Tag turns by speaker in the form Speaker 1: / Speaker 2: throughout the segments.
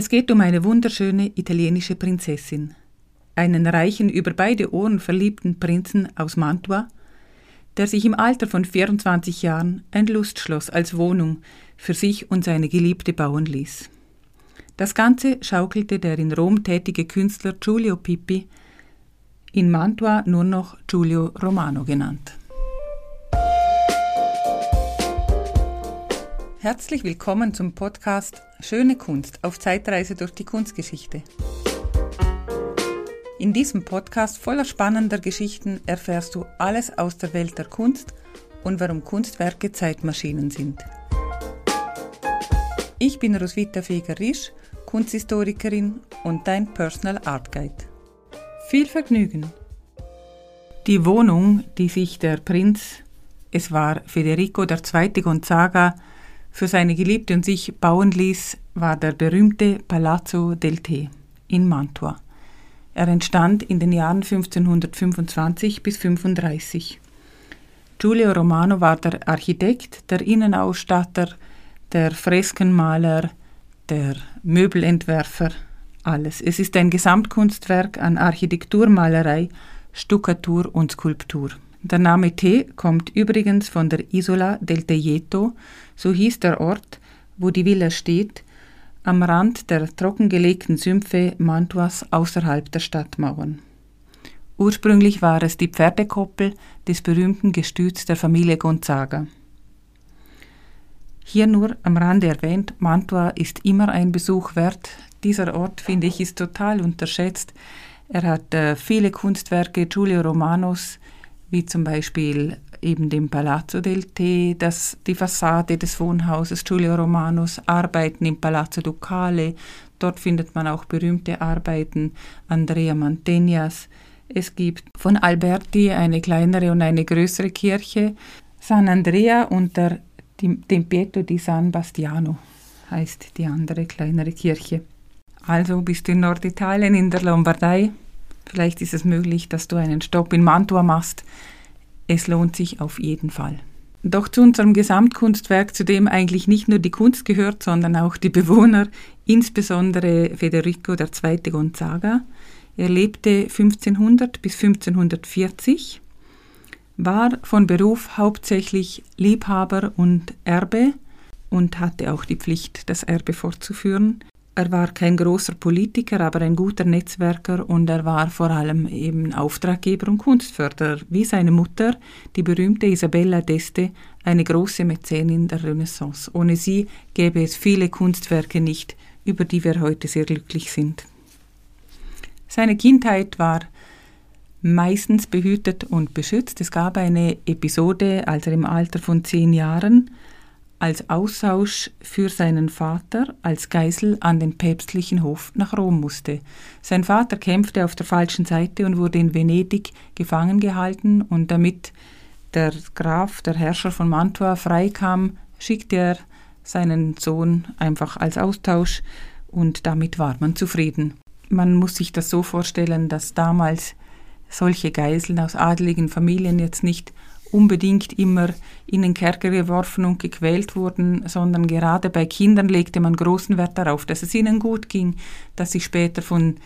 Speaker 1: Es geht um eine wunderschöne italienische Prinzessin, einen reichen, über beide Ohren verliebten Prinzen aus Mantua, der sich im Alter von 24 Jahren ein Lustschloss als Wohnung für sich und seine Geliebte bauen ließ. Das Ganze schaukelte der in Rom tätige Künstler Giulio Pippi, in Mantua nur noch Giulio Romano genannt. Herzlich willkommen zum Podcast Schöne Kunst auf Zeitreise durch die Kunstgeschichte. In diesem Podcast voller spannender Geschichten erfährst du alles aus der Welt der Kunst und warum Kunstwerke Zeitmaschinen sind. Ich bin Roswitha Feger-Risch, Kunsthistorikerin und dein Personal Art Guide. Viel Vergnügen! Die Wohnung, die sich der Prinz, es war Federico II. Gonzaga, für seine Geliebte und sich bauen ließ, war der berühmte Palazzo del Te in Mantua. Er entstand in den Jahren 1525 bis 35. Giulio Romano war der Architekt, der Innenausstatter, der Freskenmaler, der Möbelentwerfer, alles. Es ist ein Gesamtkunstwerk an Architektur, Malerei, Stuckatur und Skulptur. Der Name Te kommt übrigens von der Isola del Tejeto, so hieß der Ort, wo die Villa steht, am Rand der trockengelegten Sümpfe Mantuas außerhalb der Stadtmauern. Ursprünglich war es die Pferdekoppel des berühmten Gestüts der Familie Gonzaga. Hier nur am Rande erwähnt, Mantua ist immer ein Besuch wert. Dieser Ort, finde ich, ist total unterschätzt. Er hat äh, viele Kunstwerke Giulio Romanos, wie zum Beispiel eben dem Palazzo del Te, das, die Fassade des Wohnhauses Giulio Romanos, Arbeiten im Palazzo Ducale, dort findet man auch berühmte Arbeiten Andrea Mantegnas. Es gibt von Alberti eine kleinere und eine größere Kirche, San Andrea und der Tempietto di San Bastiano heißt die andere kleinere Kirche. Also bist du in Norditalien in der Lombardei Vielleicht ist es möglich, dass du einen Stopp in Mantua machst. Es lohnt sich auf jeden Fall. Doch zu unserem Gesamtkunstwerk, zu dem eigentlich nicht nur die Kunst gehört, sondern auch die Bewohner, insbesondere Federico II. Gonzaga. Er lebte 1500 bis 1540, war von Beruf hauptsächlich Liebhaber und Erbe und hatte auch die Pflicht, das Erbe fortzuführen. Er war kein großer Politiker, aber ein guter Netzwerker und er war vor allem eben Auftraggeber und Kunstförderer, wie seine Mutter, die berühmte Isabella d'Este, eine große Mäzenin der Renaissance. Ohne sie gäbe es viele Kunstwerke nicht, über die wir heute sehr glücklich sind. Seine Kindheit war meistens behütet und beschützt. Es gab eine Episode, als er im Alter von zehn Jahren als Austausch für seinen Vater als Geisel an den päpstlichen Hof nach Rom musste. Sein Vater kämpfte auf der falschen Seite und wurde in Venedig gefangen gehalten und damit der Graf, der Herrscher von Mantua, freikam, schickte er seinen Sohn einfach als Austausch und damit war man zufrieden. Man muss sich das so vorstellen, dass damals solche Geiseln aus adeligen Familien jetzt nicht unbedingt immer in den Kerker geworfen und gequält wurden, sondern gerade bei Kindern legte man großen Wert darauf, dass es ihnen gut ging, dass sie später von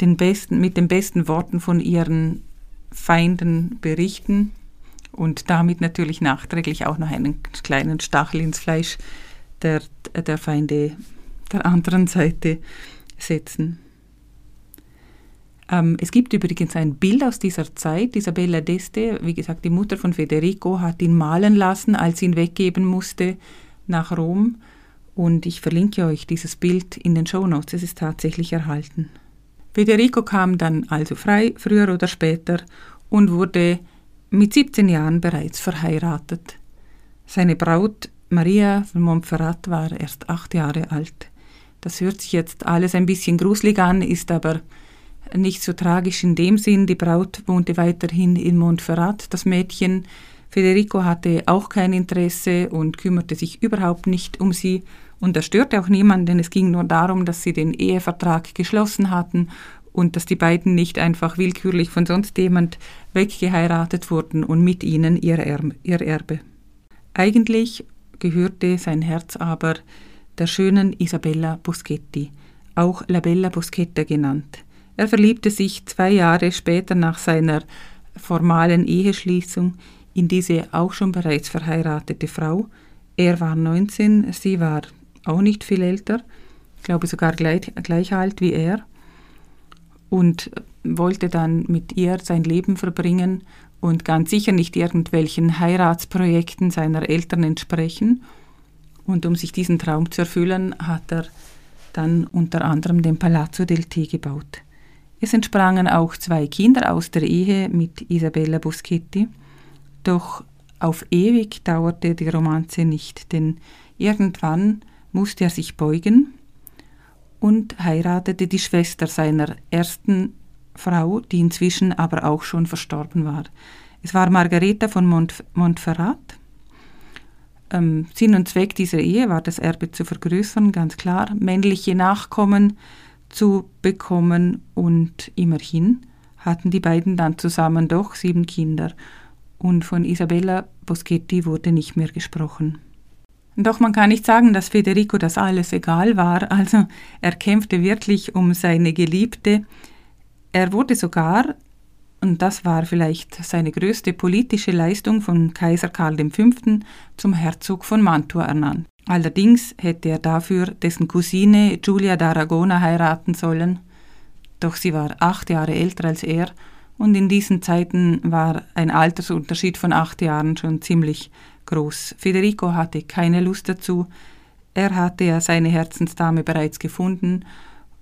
Speaker 1: den besten, mit den besten Worten von ihren Feinden berichten und damit natürlich nachträglich auch noch einen kleinen Stachel ins Fleisch der, der Feinde der anderen Seite setzen. Ähm, es gibt übrigens ein Bild aus dieser Zeit. Isabella d'Este, wie gesagt, die Mutter von Federico, hat ihn malen lassen, als sie ihn weggeben musste nach Rom. Und ich verlinke euch dieses Bild in den Show Notes. Es ist tatsächlich erhalten. Federico kam dann also frei, früher oder später, und wurde mit 17 Jahren bereits verheiratet. Seine Braut Maria von Montferrat war erst acht Jahre alt. Das hört sich jetzt alles ein bisschen gruselig an, ist aber nicht so tragisch in dem Sinn. Die Braut wohnte weiterhin in Montferrat. Das Mädchen Federico hatte auch kein Interesse und kümmerte sich überhaupt nicht um sie. Und das störte auch niemanden, es ging nur darum, dass sie den Ehevertrag geschlossen hatten und dass die beiden nicht einfach willkürlich von sonst jemand weggeheiratet wurden und mit ihnen ihr, Erbe. Ihr Erbe. Eigentlich gehörte sein Herz aber der schönen Isabella Boschetti, auch La Bella Boschetta genannt. Er verliebte sich zwei Jahre später nach seiner formalen Eheschließung in diese auch schon bereits verheiratete Frau. Er war 19, sie war auch nicht viel älter, ich glaube sogar gleich, gleich alt wie er, und wollte dann mit ihr sein Leben verbringen und ganz sicher nicht irgendwelchen Heiratsprojekten seiner Eltern entsprechen. Und um sich diesen Traum zu erfüllen, hat er dann unter anderem den Palazzo del Te gebaut. Es entsprangen auch zwei Kinder aus der Ehe mit Isabella Boschetti, doch auf ewig dauerte die Romanze nicht, denn irgendwann musste er sich beugen und heiratete die Schwester seiner ersten Frau, die inzwischen aber auch schon verstorben war. Es war Margareta von Mont Montferrat. Ähm, Sinn und Zweck dieser Ehe war, das Erbe zu vergrößern, ganz klar, männliche Nachkommen zu bekommen und immerhin hatten die beiden dann zusammen doch sieben Kinder und von Isabella Boschetti wurde nicht mehr gesprochen. Doch man kann nicht sagen, dass Federico das alles egal war, also er kämpfte wirklich um seine Geliebte. Er wurde sogar, und das war vielleicht seine größte politische Leistung von Kaiser Karl V., zum Herzog von Mantua ernannt. Allerdings hätte er dafür dessen Cousine Giulia d'Aragona heiraten sollen, doch sie war acht Jahre älter als er und in diesen Zeiten war ein Altersunterschied von acht Jahren schon ziemlich groß. Federico hatte keine Lust dazu. Er hatte ja seine Herzensdame bereits gefunden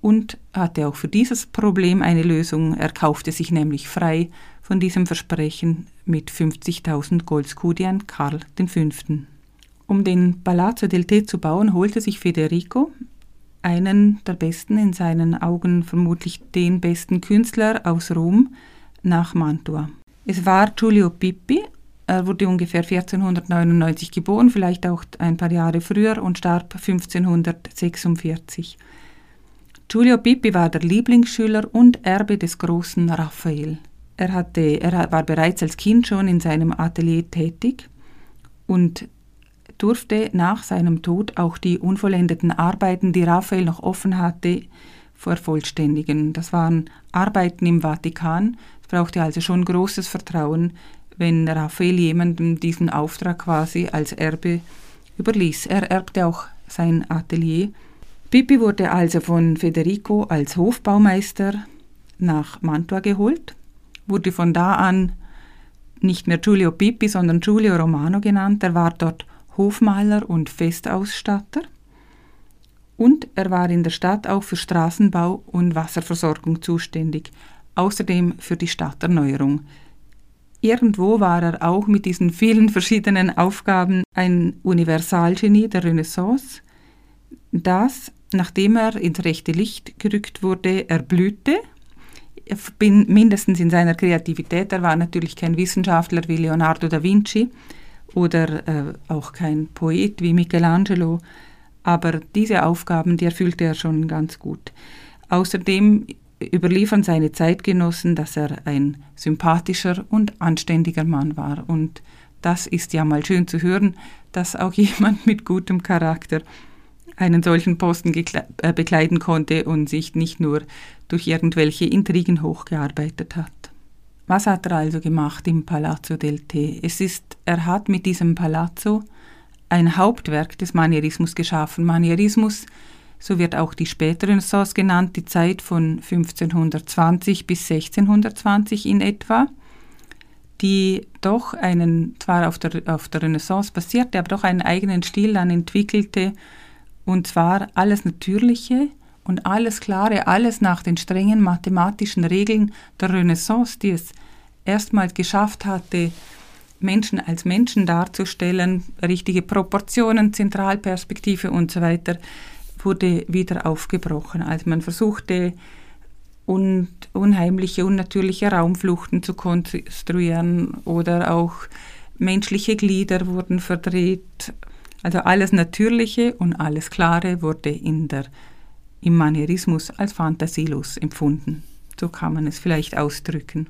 Speaker 1: und hatte auch für dieses Problem eine Lösung. Er kaufte sich nämlich frei von diesem Versprechen mit 50.000 Goldskudi an Karl V. Um den Palazzo del Te zu bauen, holte sich Federico einen der besten, in seinen Augen vermutlich den besten Künstler aus Rom, nach Mantua. Es war Giulio Pippi, er wurde ungefähr 1499 geboren, vielleicht auch ein paar Jahre früher und starb 1546. Giulio Pippi war der Lieblingsschüler und Erbe des großen Raphael. Er, hatte, er war bereits als Kind schon in seinem Atelier tätig und durfte nach seinem Tod auch die unvollendeten Arbeiten, die Raphael noch offen hatte, vervollständigen. Das waren Arbeiten im Vatikan, brauchte also schon großes Vertrauen, wenn Raphael jemandem diesen Auftrag quasi als Erbe überließ. Er erbte auch sein Atelier. Pippi wurde also von Federico als Hofbaumeister nach Mantua geholt, wurde von da an nicht mehr Giulio Pippi, sondern Giulio Romano genannt. Er war dort Hofmaler und Festausstatter. Und er war in der Stadt auch für Straßenbau und Wasserversorgung zuständig außerdem für die Stadterneuerung. Irgendwo war er auch mit diesen vielen verschiedenen Aufgaben ein Universalgenie der Renaissance, das, nachdem er ins rechte Licht gerückt wurde, erblühte, mindestens in seiner Kreativität. Er war natürlich kein Wissenschaftler wie Leonardo da Vinci oder äh, auch kein Poet wie Michelangelo, aber diese Aufgaben, die erfüllte er schon ganz gut. Außerdem überliefern seine Zeitgenossen, dass er ein sympathischer und anständiger Mann war. Und das ist ja mal schön zu hören, dass auch jemand mit gutem Charakter einen solchen Posten äh, bekleiden konnte und sich nicht nur durch irgendwelche Intrigen hochgearbeitet hat. Was hat er also gemacht im Palazzo del Te? Es ist, er hat mit diesem Palazzo ein Hauptwerk des Manierismus geschaffen. Manierismus so wird auch die spätere Renaissance genannt, die Zeit von 1520 bis 1620 in etwa, die doch einen, zwar auf der, auf der Renaissance basierte, aber doch einen eigenen Stil dann entwickelte, und zwar alles Natürliche und alles Klare, alles nach den strengen mathematischen Regeln der Renaissance, die es erstmals geschafft hatte, Menschen als Menschen darzustellen, richtige Proportionen, Zentralperspektive und so weiter wurde wieder aufgebrochen. Also man versuchte un unheimliche, unnatürliche Raumfluchten zu konstruieren oder auch menschliche Glieder wurden verdreht. Also alles Natürliche und alles Klare wurde in der, im Manierismus als fantasielos empfunden. So kann man es vielleicht ausdrücken.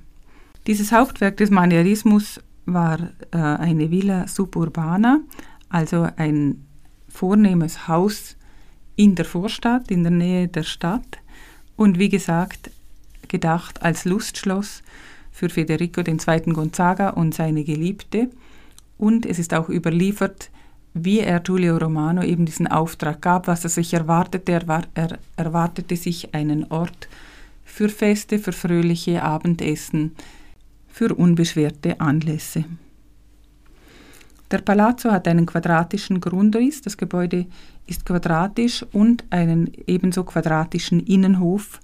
Speaker 1: Dieses Hauptwerk des Manierismus war äh, eine Villa suburbana, also ein vornehmes Haus in der Vorstadt, in der Nähe der Stadt und wie gesagt gedacht als Lustschloss für Federico II. Gonzaga und seine Geliebte. Und es ist auch überliefert, wie er Giulio Romano eben diesen Auftrag gab, was er sich erwartete. Er, er erwartete sich einen Ort für Feste, für fröhliche Abendessen, für unbeschwerte Anlässe. Der Palazzo hat einen quadratischen Grundriss, das Gebäude ist quadratisch und einen ebenso quadratischen Innenhof,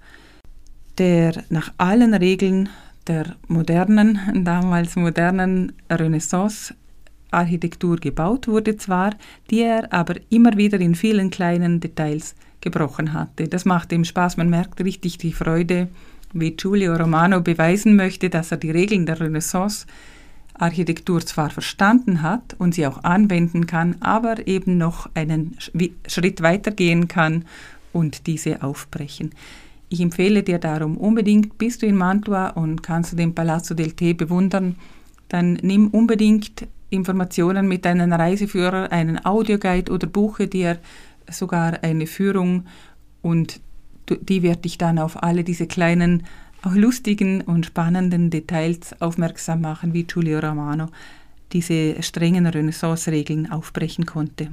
Speaker 1: der nach allen Regeln der modernen, damals modernen Renaissance Architektur gebaut wurde zwar, die er aber immer wieder in vielen kleinen Details gebrochen hatte. Das macht ihm Spaß, man merkt richtig die Freude, wie Giulio Romano beweisen möchte, dass er die Regeln der Renaissance Architektur zwar verstanden hat und sie auch anwenden kann, aber eben noch einen Schritt weiter gehen kann und diese aufbrechen. Ich empfehle dir darum unbedingt, bist du in Mantua und kannst du den Palazzo del Te bewundern, dann nimm unbedingt Informationen mit deinem Reiseführer, einen Audioguide oder buche dir sogar eine Führung und die wird dich dann auf alle diese kleinen, auch lustigen und spannenden Details aufmerksam machen, wie Giulio Romano diese strengen Renaissance-Regeln aufbrechen konnte.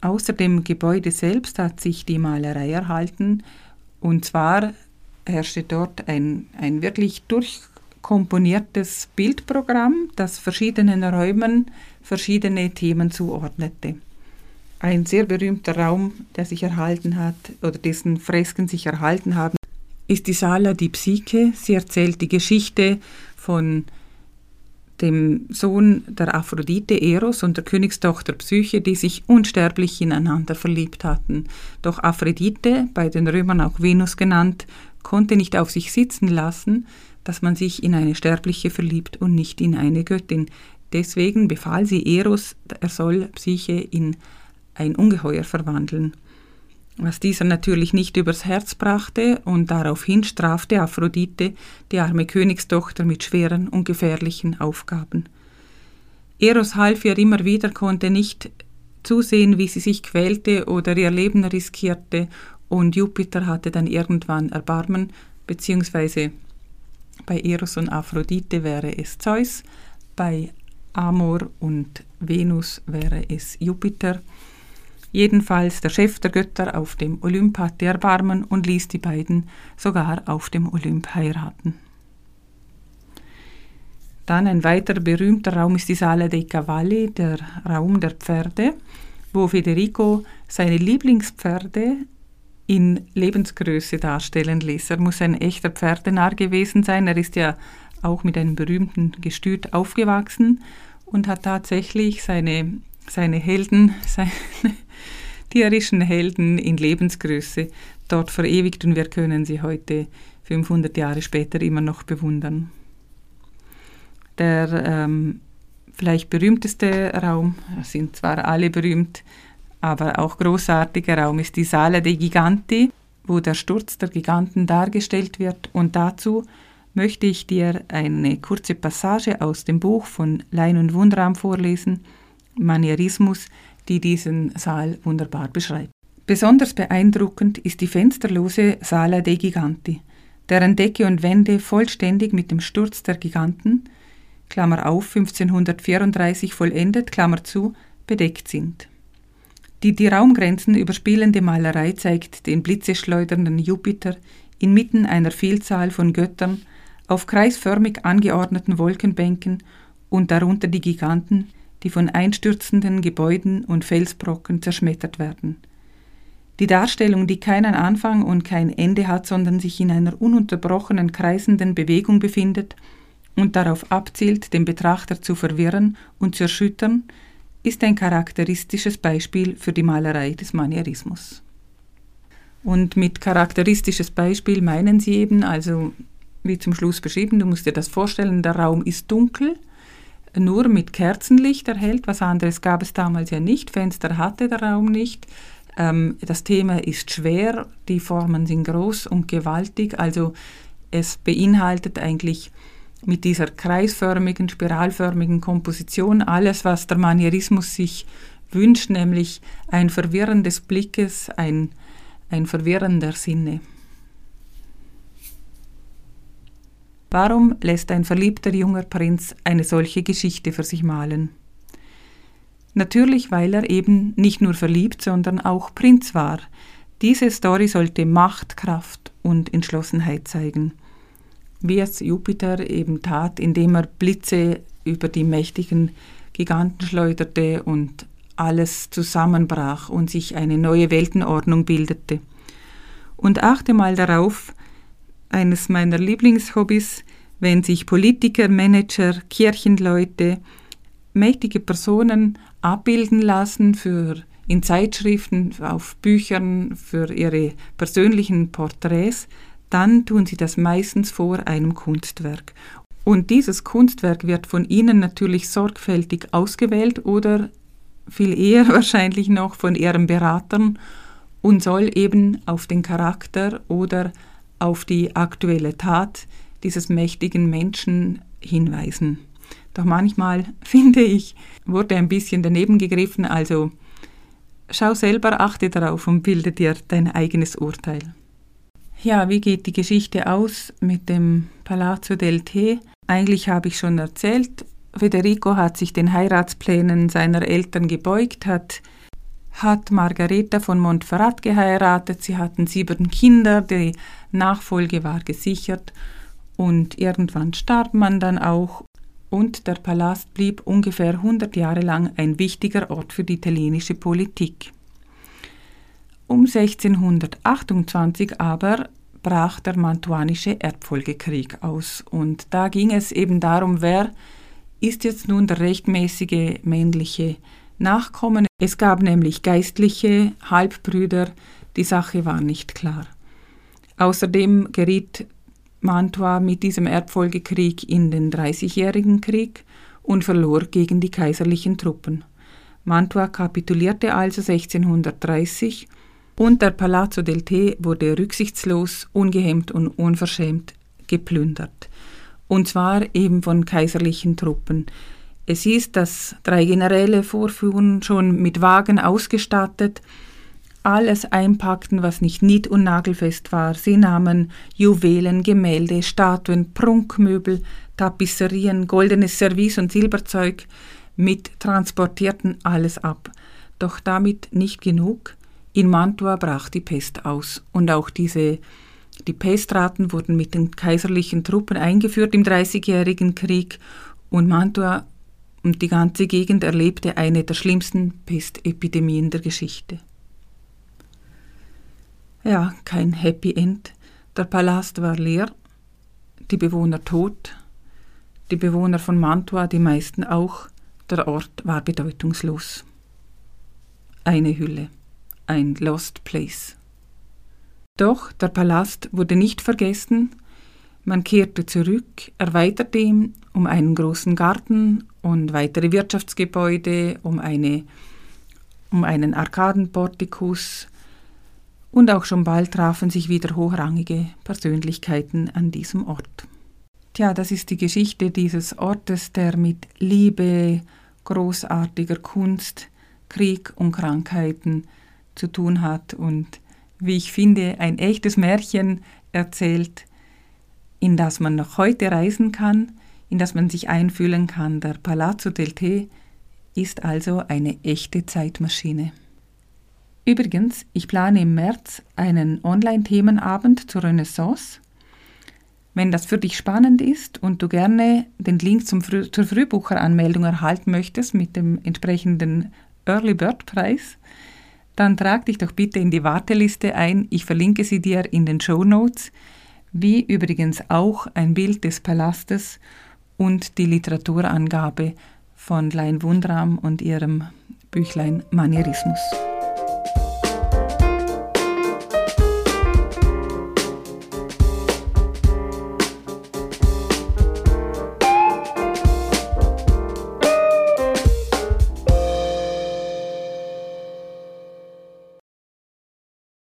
Speaker 1: Außer dem Gebäude selbst hat sich die Malerei erhalten und zwar herrschte dort ein, ein wirklich durch komponiertes Bildprogramm, das verschiedenen Räumen verschiedene Themen zuordnete. Ein sehr berühmter Raum, der sich erhalten hat oder dessen Fresken sich erhalten haben, ist die Sala di Psyche. Sie erzählt die Geschichte von dem Sohn der Aphrodite Eros und der Königstochter Psyche, die sich unsterblich ineinander verliebt hatten. Doch Aphrodite, bei den Römern auch Venus genannt, konnte nicht auf sich sitzen lassen, dass man sich in eine Sterbliche verliebt und nicht in eine Göttin. Deswegen befahl sie Eros, er soll Psyche in ein Ungeheuer verwandeln. Was dieser natürlich nicht übers Herz brachte und daraufhin strafte Aphrodite die arme Königstochter mit schweren und gefährlichen Aufgaben. Eros half ihr immer wieder, konnte nicht zusehen, wie sie sich quälte oder ihr Leben riskierte, und Jupiter hatte dann irgendwann Erbarmen, beziehungsweise bei Eros und Aphrodite wäre es Zeus, bei Amor und Venus wäre es Jupiter. Jedenfalls der Chef der Götter auf dem Olymp hatte Erbarmen und ließ die beiden sogar auf dem Olymp heiraten. Dann ein weiterer berühmter Raum ist die Sala dei Cavalli, der Raum der Pferde, wo Federico seine Lieblingspferde in Lebensgröße darstellen ließ. Er muss ein echter Pferdenarr gewesen sein. Er ist ja auch mit einem berühmten Gestüt aufgewachsen und hat tatsächlich seine, seine Helden, seine tierischen Helden in Lebensgröße dort verewigt und wir können sie heute 500 Jahre später immer noch bewundern. Der ähm, vielleicht berühmteste Raum, sind zwar alle berühmt, aber auch großartiger Raum ist die Sala dei Giganti, wo der Sturz der Giganten dargestellt wird. Und dazu möchte ich dir eine kurze Passage aus dem Buch von Lein und Wundraum vorlesen, Manierismus, die diesen Saal wunderbar beschreibt. Besonders beeindruckend ist die fensterlose Sala dei Giganti, deren Decke und Wände vollständig mit dem Sturz der Giganten, Klammer auf 1534 vollendet, Klammer zu, bedeckt sind. Die die Raumgrenzen überspielende Malerei zeigt den blitzeschleudernden Jupiter inmitten einer Vielzahl von Göttern auf kreisförmig angeordneten Wolkenbänken und darunter die Giganten, die von einstürzenden Gebäuden und Felsbrocken zerschmettert werden. Die Darstellung, die keinen Anfang und kein Ende hat, sondern sich in einer ununterbrochenen kreisenden Bewegung befindet und darauf abzielt, den Betrachter zu verwirren und zu erschüttern, ist ein charakteristisches Beispiel für die Malerei des Manierismus. Und mit charakteristisches Beispiel meinen sie eben, also wie zum Schluss beschrieben, du musst dir das vorstellen, der Raum ist dunkel, nur mit Kerzenlicht erhellt, was anderes gab es damals ja nicht, Fenster hatte der Raum nicht. Ähm, das Thema ist schwer, die Formen sind groß und gewaltig, also es beinhaltet eigentlich mit dieser kreisförmigen, spiralförmigen Komposition alles, was der Manierismus sich wünscht, nämlich ein verwirrendes Blickes, ein, ein verwirrender Sinne. Warum lässt ein verliebter junger Prinz eine solche Geschichte für sich malen? Natürlich, weil er eben nicht nur verliebt, sondern auch Prinz war. Diese Story sollte Macht, Kraft und Entschlossenheit zeigen. Wie es Jupiter eben tat, indem er Blitze über die mächtigen Giganten schleuderte und alles zusammenbrach und sich eine neue Weltenordnung bildete. Und achte mal darauf, eines meiner Lieblingshobbys, wenn sich Politiker, Manager, Kirchenleute, mächtige Personen abbilden lassen für in Zeitschriften, auf Büchern, für ihre persönlichen Porträts, dann tun sie das meistens vor einem Kunstwerk. Und dieses Kunstwerk wird von ihnen natürlich sorgfältig ausgewählt oder viel eher wahrscheinlich noch von ihren Beratern und soll eben auf den Charakter oder auf die aktuelle Tat dieses mächtigen Menschen hinweisen. Doch manchmal, finde ich, wurde ein bisschen daneben gegriffen, also schau selber, achte darauf und bilde dir dein eigenes Urteil. Ja, wie geht die Geschichte aus mit dem Palazzo del Te? Eigentlich habe ich schon erzählt, Federico hat sich den Heiratsplänen seiner Eltern gebeugt, hat, hat Margareta von Montferrat geheiratet, sie hatten sieben Kinder, die Nachfolge war gesichert und irgendwann starb man dann auch und der Palast blieb ungefähr 100 Jahre lang ein wichtiger Ort für die italienische Politik. Um 1628 aber brach der Mantuanische Erbfolgekrieg aus und da ging es eben darum, wer ist jetzt nun der rechtmäßige männliche Nachkommen. Es gab nämlich geistliche Halbbrüder, die Sache war nicht klar. Außerdem geriet Mantua mit diesem Erbfolgekrieg in den Dreißigjährigen Krieg und verlor gegen die kaiserlichen Truppen. Mantua kapitulierte also 1630 und der Palazzo del Te wurde rücksichtslos, ungehemmt und unverschämt geplündert. Und zwar eben von kaiserlichen Truppen. Es hieß, dass drei Generäle vorfuhren, schon mit Wagen ausgestattet, alles einpackten, was nicht nied- und nagelfest war. Sie nahmen Juwelen, Gemälde, Statuen, Prunkmöbel, Tapisserien, goldenes Service und Silberzeug mit, transportierten alles ab. Doch damit nicht genug. In Mantua brach die Pest aus und auch diese die Pestraten wurden mit den kaiserlichen Truppen eingeführt im Dreißigjährigen Krieg und Mantua und die ganze Gegend erlebte eine der schlimmsten Pestepidemien der Geschichte. Ja, kein Happy End. Der Palast war leer, die Bewohner tot, die Bewohner von Mantua, die meisten auch, der Ort war bedeutungslos. Eine Hülle, ein Lost Place. Doch der Palast wurde nicht vergessen, man kehrte zurück, erweiterte ihn um einen großen Garten und weitere Wirtschaftsgebäude, um, eine, um einen Arkadenportikus, und auch schon bald trafen sich wieder hochrangige Persönlichkeiten an diesem Ort. Tja, das ist die Geschichte dieses Ortes, der mit Liebe, großartiger Kunst, Krieg und Krankheiten zu tun hat und wie ich finde, ein echtes Märchen erzählt, in das man noch heute reisen kann, in das man sich einfühlen kann. Der Palazzo del Te ist also eine echte Zeitmaschine. Übrigens, ich plane im März einen Online-Themenabend zur Renaissance. Wenn das für dich spannend ist und du gerne den Link zum Früh zur Frühbucheranmeldung erhalten möchtest mit dem entsprechenden Early Bird Preis, dann trag dich doch bitte in die Warteliste ein. Ich verlinke sie dir in den Show Notes, wie übrigens auch ein Bild des Palastes und die Literaturangabe von Lein Wundram und ihrem Büchlein Manierismus.